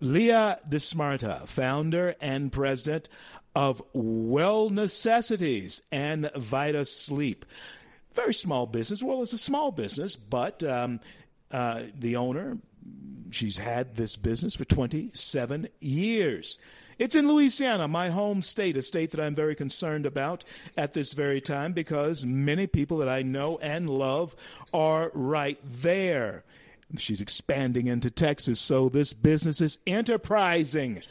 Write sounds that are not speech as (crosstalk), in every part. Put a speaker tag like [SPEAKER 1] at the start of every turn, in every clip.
[SPEAKER 1] Leah Desmarto, founder and president of Well Necessities and Vita Sleep. Very small business. Well, it's a small business, but um, uh, the owner, she's had this business for 27 years. It's in Louisiana, my home state, a state that I'm very concerned about at this very time because many people that I know and love are right there. She's expanding into Texas, so this business is enterprising.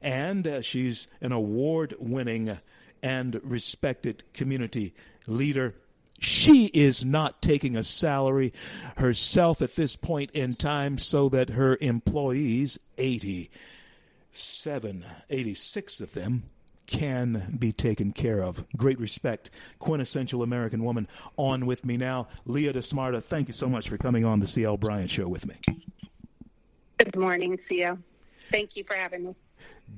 [SPEAKER 1] And uh, she's an award winning and respected community leader. She is not taking a salary herself at this point in time so that her employees, 87, 86 of them, can be taken care of. Great respect. Quintessential American woman on with me now. Leah Desmarto, thank you so much for coming on the CL Bryant Show with me.
[SPEAKER 2] Good morning, CL. Thank you for having me.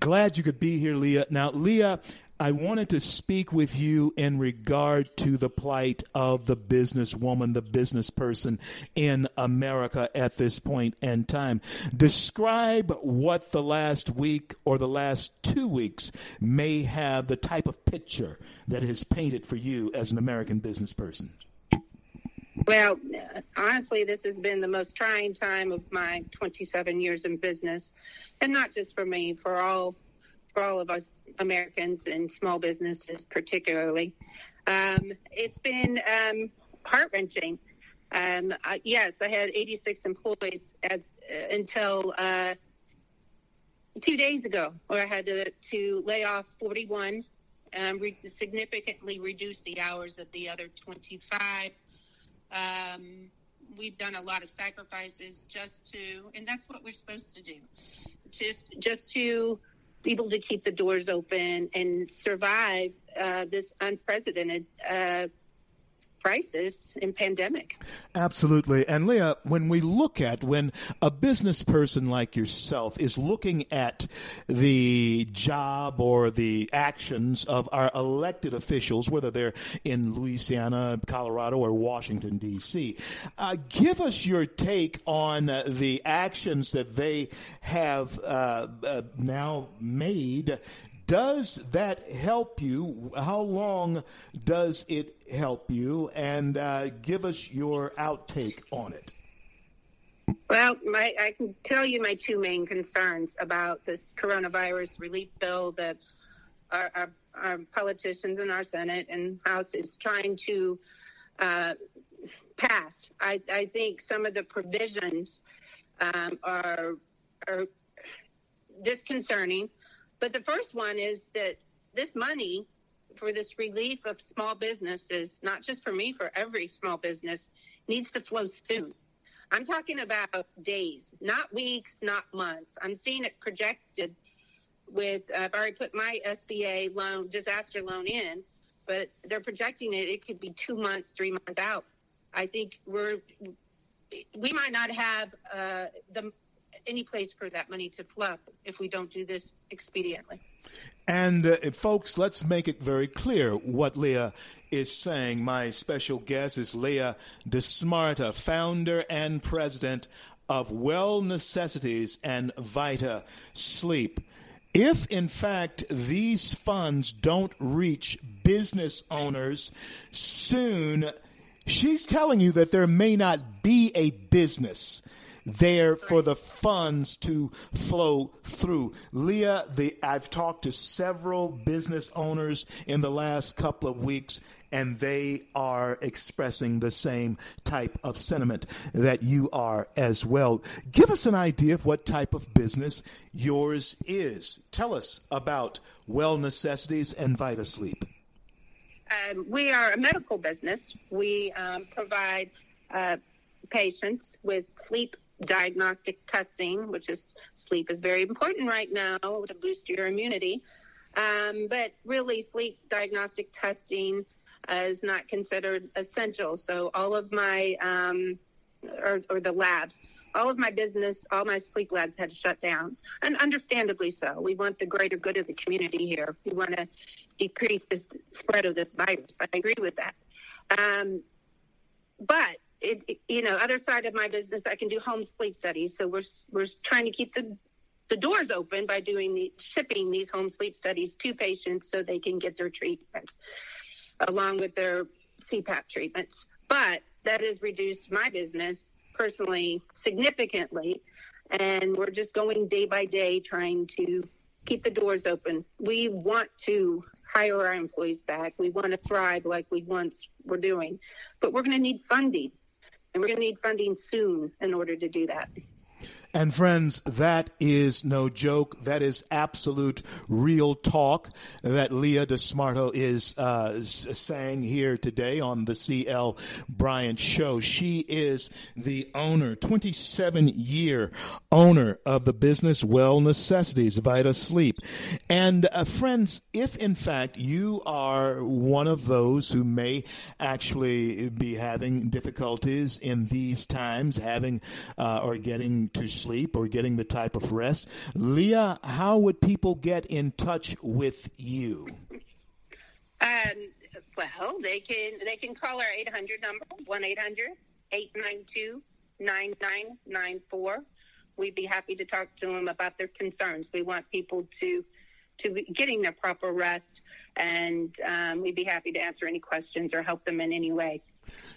[SPEAKER 1] Glad you could be here, Leah. Now, Leah, I wanted to speak with you in regard to the plight of the businesswoman, the business person in America at this point in time. Describe what the last week or the last two weeks may have the type of picture that is painted for you as an American business person.
[SPEAKER 2] Well, honestly, this has been the most trying time of my 27 years in business, and not just for me, for all for all of us Americans and small businesses, particularly. Um, it's been um, heart wrenching. Um, yes, I had 86 employees as, uh, until uh, two days ago, where I had to, to lay off 41, um, re- significantly reduce the hours of the other 25. Um, we've done a lot of sacrifices just to, and that's what we're supposed to do, just just to able to keep the doors open and survive uh, this unprecedented uh, crisis and pandemic.
[SPEAKER 1] Absolutely. And Leah, when we look at when a business person like yourself is looking at the job or the actions of our elected officials, whether they're in Louisiana, Colorado, or Washington, D.C., uh, give us your take on uh, the actions that they have uh, uh now made does that help you? How long does it help you? And uh, give us your outtake on it.
[SPEAKER 2] Well, my, I can tell you my two main concerns about this coronavirus relief bill that our, our, our politicians in our Senate and House is trying to uh, pass. I, I, think some of the provisions um, are, are disconcerting. But the first one is that this money for this relief of small businesses, not just for me, for every small business, needs to flow soon. I'm talking about days, not weeks, not months. I'm seeing it projected with, uh, I've already put my SBA loan, disaster loan in, but they're projecting it, it could be two months, three months out. I think we're, we might not have uh, the any place for that money to flow if we don't do this expediently.
[SPEAKER 1] And uh, folks, let's make it very clear what Leah is saying. My special guest is Leah Desmarto, founder and president of Well Necessities and Vita Sleep. If, in fact, these funds don't reach business owners soon, she's telling you that there may not be a business there for the funds to flow through. Leah, the, I've talked to several business owners in the last couple of weeks, and they are expressing the same type of sentiment that you are as well. Give us an idea of what type of business yours is. Tell us about Well Necessities and Vita Sleep.
[SPEAKER 2] Um, we are a medical business. We um, provide uh, patients with sleep diagnostic testing, which is sleep is very important right now to boost your immunity. Um, but really, sleep diagnostic testing is not considered essential. So all of my um, or, or the labs, all of my business, all my sleep labs had to shut down, and understandably so. We want the greater good of the community here. We want to decrease the spread of this virus. I agree with that. Um, but it, you know, other side of my business, I can do home sleep studies. So we're we're trying to keep the the doors open by doing the shipping these home sleep studies to patients so they can get their treatment along with their CPAP treatments. But that has reduced my business personally significantly. And we're just going day by day trying to keep the doors open. We want to hire our employees back. We want to thrive like we once were doing. But we're going to need funding. And we're going to need funding soon in order to do that.
[SPEAKER 1] And friends, that is no joke. That is absolute real talk that Leah Desmarto is uh, saying here today on the CL Bryant Show. She is the owner, 27 year owner of the business Well Necessities, Vita Sleep. And uh, friends, if in fact you are one of those who may actually be having difficulties in these times, having uh, or getting to sleep or getting the type of rest. Leah, how would people get in touch with you?
[SPEAKER 2] Um, well, they can they can call our 800 number, 1-800-892-9994. We'd be happy to talk to them about their concerns. We want people to to be getting their proper rest, and um, we'd be happy to answer any questions or help them in any way.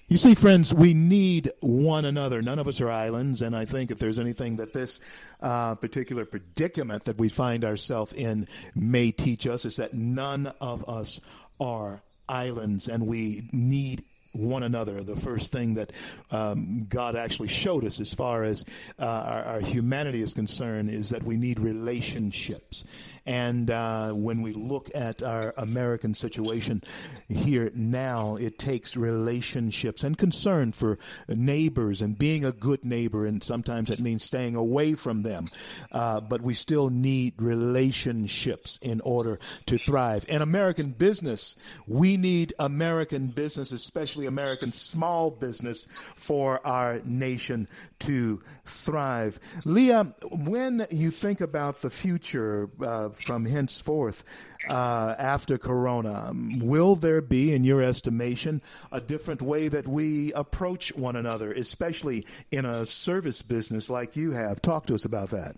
[SPEAKER 1] You see, friends, we need one another. None of us are islands, and I think if there's anything that this uh, particular predicament that we find ourselves in may teach us, is that none of us are islands, and we need one another. The first thing that um, God actually showed us, as far as uh, our, our, humanity is concerned, is that we need relationships. And uh, when we look at our American situation here now, it takes relationships and concern for neighbors and being a good neighbor. And sometimes it means staying away from them. Uh, but we still need relationships in order to thrive. In American business, we need American business, especially American small business, for our nation to thrive. Leah, when you think about the future, uh, from henceforth uh, after Corona? Will there be, in your estimation, a different way that we approach one another, especially in a service business like you have? Talk to us about that.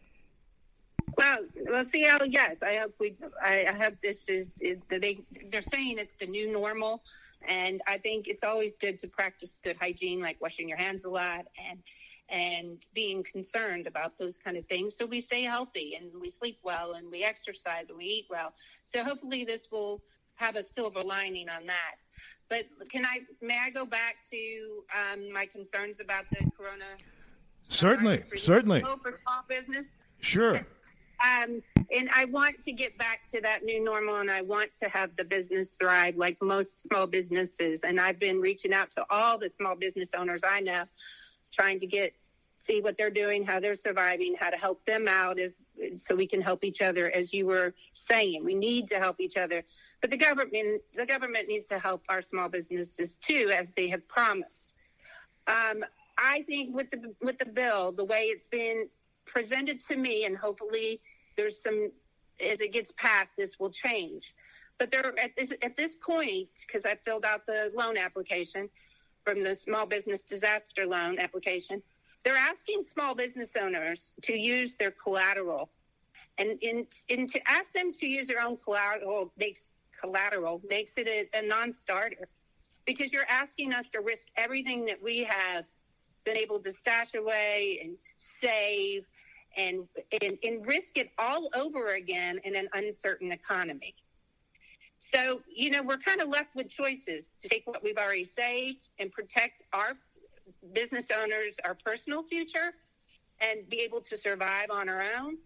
[SPEAKER 2] Well, well, CL, yes, I hope we. I, I hope this is, is they. They're saying it's the new normal, and I think it's always good to practice good hygiene, like washing your hands a lot and and being concerned about those kind of things. So we stay healthy and we sleep well and we exercise and we eat well. So hopefully this will have a silver lining on that. But can I, may I go back to um, my concerns about the corona?
[SPEAKER 1] Certainly, certainly.
[SPEAKER 2] For small business?
[SPEAKER 1] Sure.
[SPEAKER 2] Um, and I want to get back to that new normal and I want to have the business thrive like most small businesses. And I've been reaching out to all the small business owners I know trying to get see what they're doing, how they're surviving, how to help them out as so we can help each other as you were saying. We need to help each other. But the government the government needs to help our small businesses too as they have promised. Um, I think with the with the bill, the way it's been presented to me and hopefully there's some as it gets passed this will change. But there at this at this point because I filled out the loan application, from the small business disaster loan application, they're asking small business owners to use their collateral. And, in, in to ask them to use their own collateral makes collateral makes it a, a non-starter because you're asking us to risk everything that we have been able to stash away and save and, and, and risk it all over again in an uncertain economy. So, you know, we're kind of left with choices to take what we've already saved and protect our business owners, our personal future, and be able to survive on our own,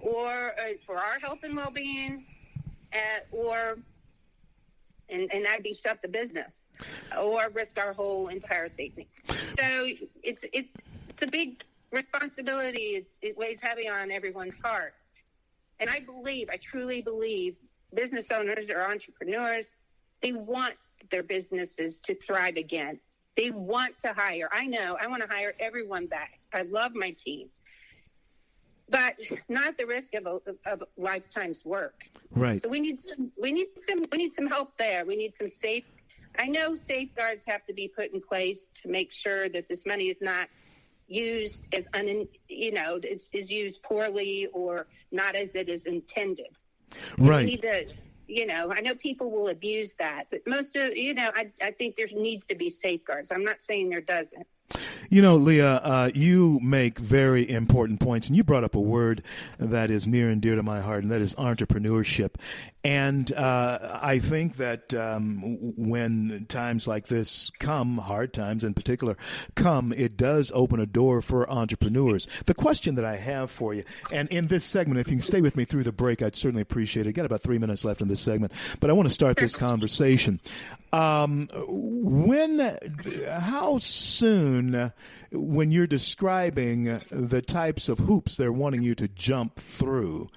[SPEAKER 2] or uh, for our health and well being, uh, or, and, and that'd be shut the business, or risk our whole entire safety. So it's, it's, it's a big responsibility. It weighs heavy on everyone's heart. And I believe, I truly believe business owners or entrepreneurs, they want their businesses to thrive again. They want to hire. I know I want to hire everyone back. I love my team, but not at the risk of a, of lifetime's work.
[SPEAKER 1] Right.
[SPEAKER 2] So we need some. We need some. We need some help there. We need some safe. I know safeguards have to be put in place to make sure that this money is not used as un, you know, it's, is used poorly or not as it is intended.
[SPEAKER 1] Right.
[SPEAKER 2] We need to, you know, I know people will abuse that, but most of, you know, I, I think there needs to be safeguards. I'm not saying there doesn't.
[SPEAKER 1] You know, Leah, uh, you make very important points, and you brought up a word that is near and dear to my heart, and that is entrepreneurship. And uh, I think that um, when times like this come, hard times in particular, come, it does open a door for entrepreneurs. The question that I have for you, and in this segment, if you can stay with me through the break, I'd certainly appreciate it. i Got about three minutes left in this segment, but I want to start this conversation. Um, when, how soon, when you're describing the types of hoops they're wanting you to jump through,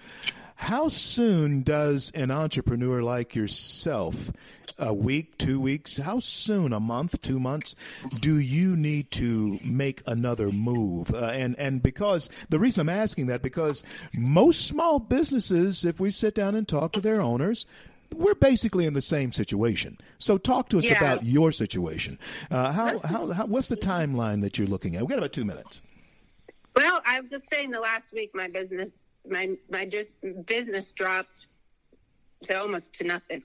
[SPEAKER 1] how soon does an entrepreneur like yourself, a week, two weeks, how soon, a month, two months, do you need to make another move? Uh, and and because the reason I'm asking that because most small businesses, if we sit down and talk to their owners, we're basically in the same situation. So talk to us
[SPEAKER 2] Yeah.
[SPEAKER 1] about your situation. Uh, how, how, how, what's the timeline that you're looking at? We've got about two minutes.
[SPEAKER 2] Well, I was just saying the last week my business my my just business dropped to almost to nothing.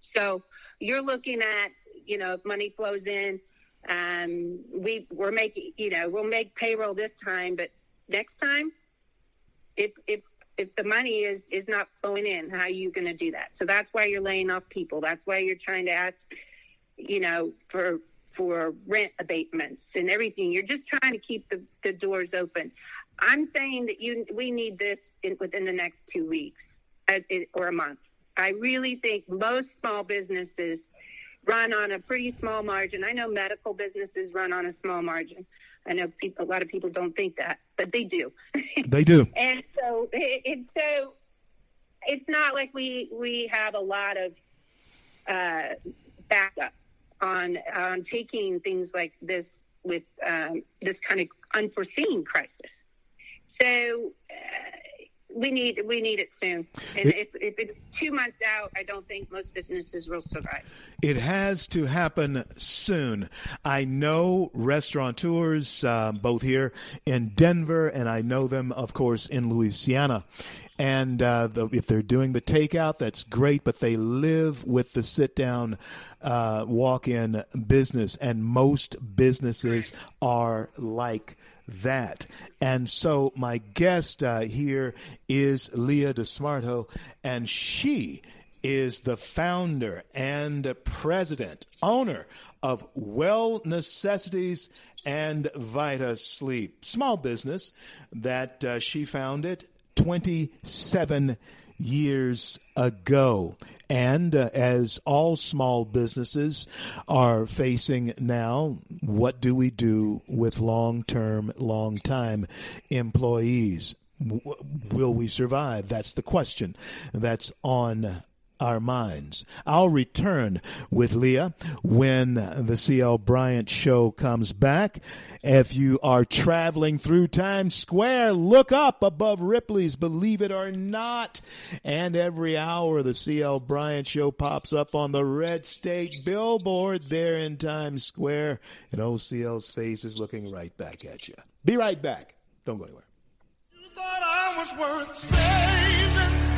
[SPEAKER 2] So you're looking at you know if money flows in, um, we we're making you know we'll make payroll this time, but next time, if if if the money is is not flowing in, how are you going to do that? So that's why you're laying off people. That's why you're trying to ask, you know, for for rent abatements and everything. You're just trying to keep the, the doors open. I'm saying that you we need this in, within the next two weeks uh, or a month. I really think most small businesses run on a pretty small margin. I know medical businesses run on a small margin. I know people, a lot of people don't think that, but they do. (laughs)
[SPEAKER 1] They do.
[SPEAKER 2] and so it, it's so it's not like we we have a lot of uh, backup on on taking things like this with um, this kind of unforeseen crisis. So uh, we need we need it soon. And if, if it's two months out, I don't think most businesses will survive.
[SPEAKER 1] It has to happen soon. I know restaurateurs, uh, both here in Denver, and I know them, of course, in Louisiana. And uh, the, if they're doing the takeout, that's great, but they live with the sit down, uh, walk in business, and most businesses are like that. And so my guest uh, here is Leah Desmarto, and she is the founder and president, owner of Well Necessities and Vita Sleep, small business that uh, she founded 27 years ago. And uh, as all small businesses are facing now, what do we do with long term, long time employees? W- will we survive? That's the question that's on our minds. I'll return with Leah when the CL Bryant show comes back. If you are traveling through Times Square, look up above Ripley's, believe it or not. And every hour, the CL Bryant show pops up on the Red State billboard there in Times Square. And OCL's face is looking right back at you. Be right back. Don't go anywhere.
[SPEAKER 3] You thought I was worth saving.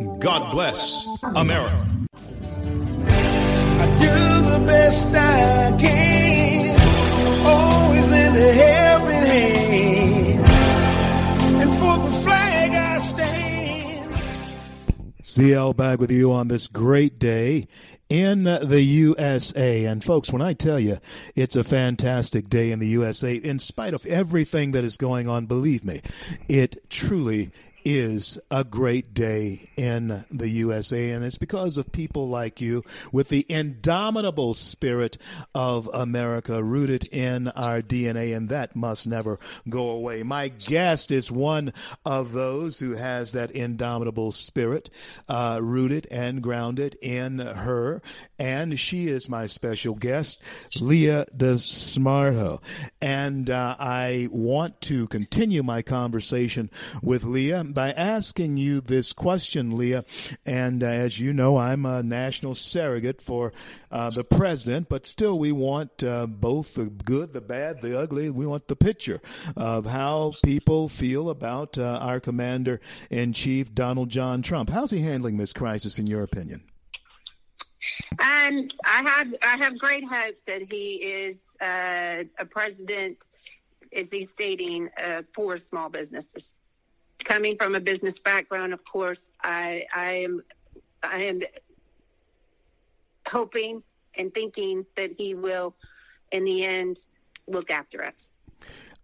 [SPEAKER 4] God bless America.
[SPEAKER 3] I do the best I can, always in the helping hand, and for the flag I stand.
[SPEAKER 1] CL back with you on this great day in the USA. And folks, when I tell you it's a fantastic day in the USA, in spite of everything that is going on, believe me, it truly is a great day in the USA, and it's because of people like you with the indomitable spirit of America rooted in our DNA, and that must never go away. My guest is one of those who has that indomitable spirit uh, rooted and grounded in her, and she is my special guest, Leah Desmarto. And uh, I want to continue my conversation with Leah by asking you this question, Leah. And uh, as you know, I'm a national surrogate for uh, the president, but still, we want uh, both the good, the bad, the ugly. We want the picture of how people feel about uh, our commander in chief, Donald John Trump. How's he handling this crisis, in your opinion?
[SPEAKER 2] And I have I have great hope that he is uh, a president, as he's stating, uh, for small businesses coming from a business background, of course, I, I am I am hoping and thinking that he will, in the end, look after us.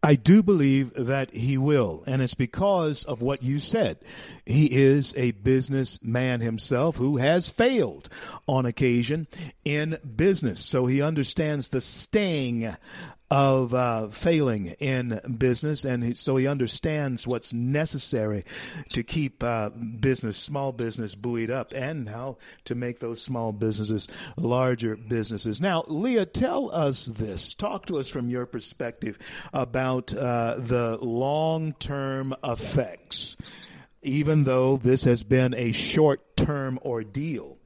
[SPEAKER 1] I do believe that he will, and it's because of what you said. He is a businessman himself who has failed on occasion in business, so he understands the sting of uh, failing in business, and he, so he understands what's necessary to keep uh, business, small business, buoyed up, and how to make those small businesses larger businesses. Now, Leah, tell us this. Talk to us from your perspective about uh, the long-term effects. Even though this has been a short-term ordeal,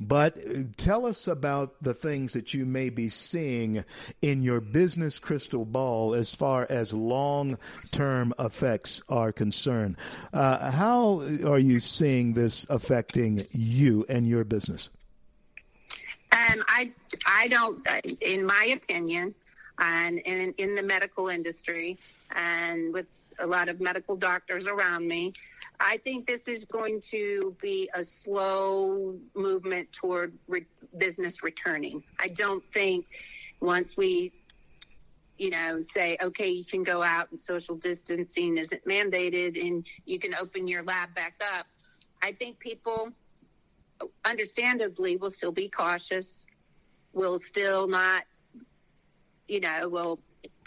[SPEAKER 1] but tell us about the things that you may be seeing in your business crystal ball as far as long term effects are concerned. Uh, how are you seeing this affecting you and your business?
[SPEAKER 2] Um, I, I don't, in my opinion, and in, in the medical industry, and with a lot of medical doctors around me, I think this is going to be a slow movement toward re- business returning. I don't think once we, you know, say, okay, you can go out and social distancing isn't mandated and you can open your lab back up. I think people, understandably, will still be cautious, will still not, you know, will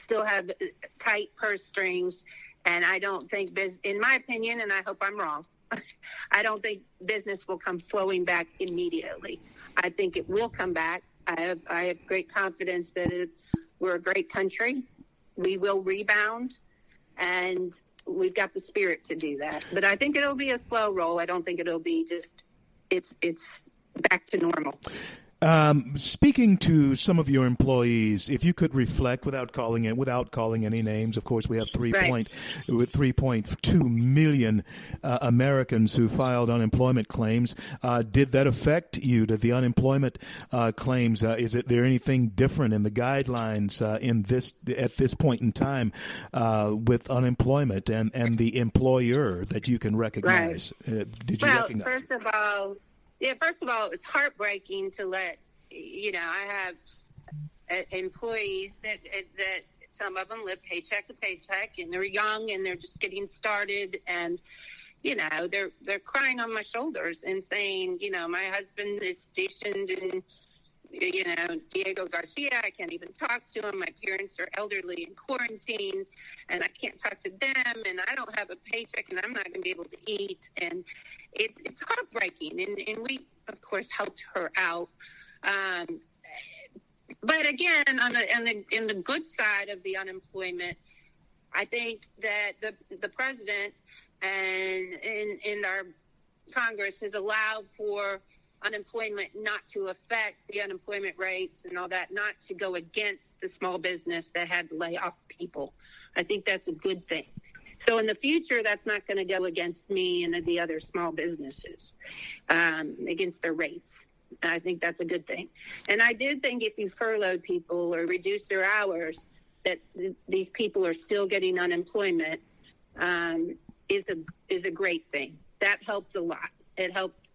[SPEAKER 2] still have tight purse strings and I don't think, biz- in my opinion, and I hope I'm wrong, (laughs) I don't think business will come flowing back immediately. I think it will come back. I have, I have great confidence that it, we're a great country. We will rebound, and we've got the spirit to do that. But I think it'll be a slow roll. I don't think it'll be just it's it's back to normal.
[SPEAKER 1] Um, speaking to some of your employees, if you could reflect without calling it without calling any names, of course we have three
[SPEAKER 2] right.
[SPEAKER 1] point with three point two million uh, Americans who filed unemployment claims. Uh, did that affect you? Did the unemployment uh, claims? Uh, is it there anything different in the guidelines uh, in this at this point in time uh, with unemployment and and the employer that you can recognize?
[SPEAKER 2] Right.
[SPEAKER 1] did you
[SPEAKER 2] well,
[SPEAKER 1] recognize?
[SPEAKER 2] First of all yeah, first of all, it's heartbreaking to let you know. I have uh, employees that uh, that some of them live paycheck to paycheck, and they're young and they're just getting started, and you know they're they're crying on my shoulders and saying, you know, my husband is stationed in you know, Diego Garcia, I can't even talk to him. My parents are elderly in quarantine, and I can't talk to them, and I don't have a paycheck, and I'm not going to be able to eat. And it, it's heartbreaking. And, and we, of course, helped her out. Um, but again, on the, on the in the good side of the unemployment, I think that the the president and in in our Congress has allowed for unemployment not to affect the unemployment rates and all that, not to go against the small business that had to lay off people. I think that's a good thing. So in the future, that's not going to go against me and the other small businesses um, against their rates. I think that's a good thing. And I did think if you furloughed people or reduce their hours, that th- these people are still getting unemployment um, is a is a great thing. That helped a lot. It helped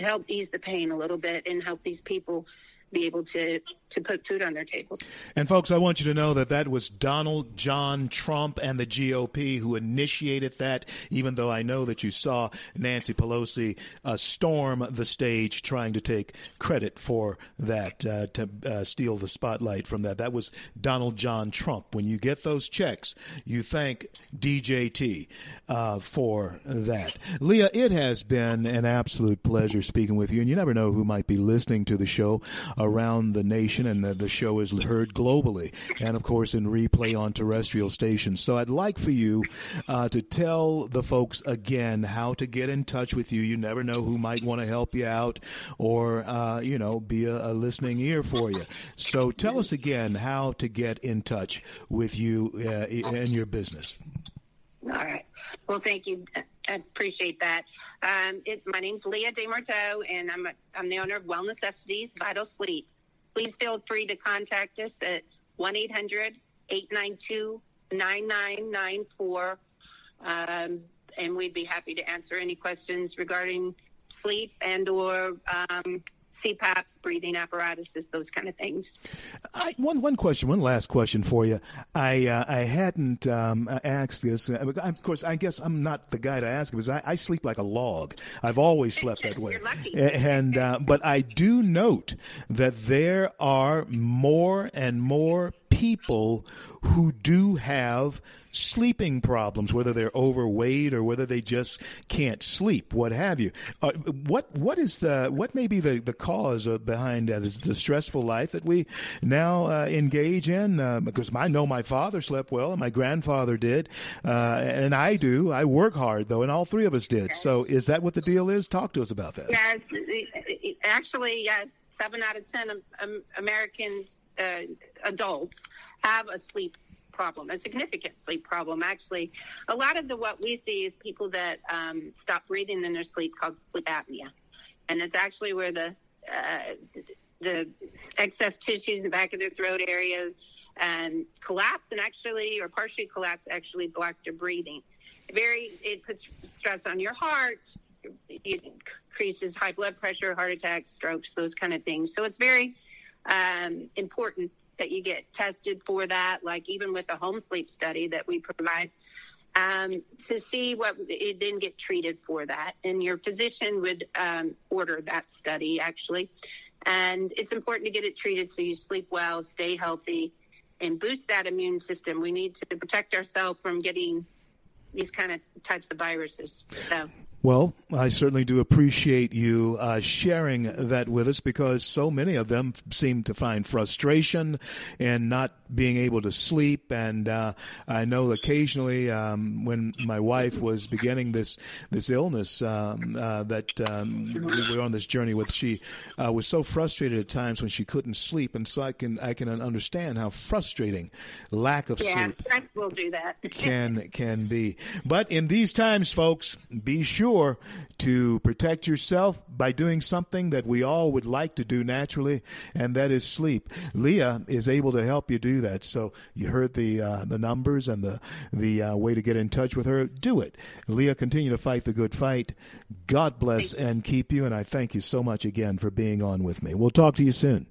[SPEAKER 2] help ease the pain a little bit and help these people be able to to put food on their tables.
[SPEAKER 1] And folks, I want you to know that that was Donald John Trump and the GOP who initiated that. Even though I know that you saw Nancy Pelosi uh, storm the stage trying to take credit for that uh, to uh, steal the spotlight from that. That was Donald John Trump. When you get those checks, you thank DJT uh, for that. Leah, it has been an absolute pleasure speaking with you, and you never know who might be listening to the show around the nation, and the, the show is heard globally, and of course in replay on terrestrial stations. So I'd like for you uh, to tell the folks again how to get in touch with you. You never know who might want to help you out, or uh, you know, be a, a listening ear for you. So tell us again how to get in touch with you uh, and your business.
[SPEAKER 2] All right. Well, thank you. I appreciate that. Um, it, my name's Leah Desmarto, and I'm, a, I'm the owner of Well Necessities Vital Sleep. Please feel free to contact us at 1 800 892 9994. Um, and we'd be happy to answer any questions regarding sleep and or um, CPAPs, breathing apparatuses, those kind of things.
[SPEAKER 1] I, one one question, one last question for you. I uh, I hadn't um, asked this. Uh, of course, I guess I'm not the guy to ask because I, I sleep like a log. I've always slept that (laughs) way. And uh, but I do note that there are more and more people who do have sleeping problems, whether they're overweight or whether they just can't sleep, what have you. Uh, what what is the what may be the the cause of, behind that? Is the stressful life that we now uh, engage in? Uh, because I know my father slept well, and my grandfather did, uh, and I do. I work hard though, and all three of us did. So, is that what the deal is? Talk to us about that.
[SPEAKER 2] Yes, actually, yes. Seven out of ten Americans, uh, adults, have a sleep problem, a significant sleep problem. Actually, a lot of the what we see is people that um, stop breathing in their sleep called sleep apnea, and it's actually where the uh, the excess tissues in the back of their throat area and collapse and actually or partially collapse actually block their breathing. Very, it puts stress on your heart. It increases high blood pressure, heart attacks, strokes, those kind of things. So it's very um, important that you get tested for that, like even with the home sleep study that we provide, um, to see what it then get treated for that. And your physician would um, order that study actually. And it's important to get it treated so you sleep well, stay healthy, and boost that immune system. We need to protect ourselves from getting these kind of types of viruses. So.
[SPEAKER 1] Well, I certainly do appreciate you uh, sharing that with us because so many of them seem to find frustration in not being able to sleep. And uh, I know occasionally um, when my wife was beginning this this illness um, uh, that um, we were on this journey with, she uh, was so frustrated at times when she couldn't sleep. And so I can I can understand how frustrating lack of
[SPEAKER 2] yeah,
[SPEAKER 1] sleep
[SPEAKER 2] will do that. (laughs)
[SPEAKER 1] can can be. But in these times, folks, be sure sure to protect yourself by doing something that we all would like to do naturally, and that is sleep. Leah is able to help you do that. So you heard the uh, the numbers and the the uh, way to get in touch with her. Do it, Leah. Continue to fight the good fight. God bless and keep you. And I thank you so much again for being on with me. We'll talk to you soon.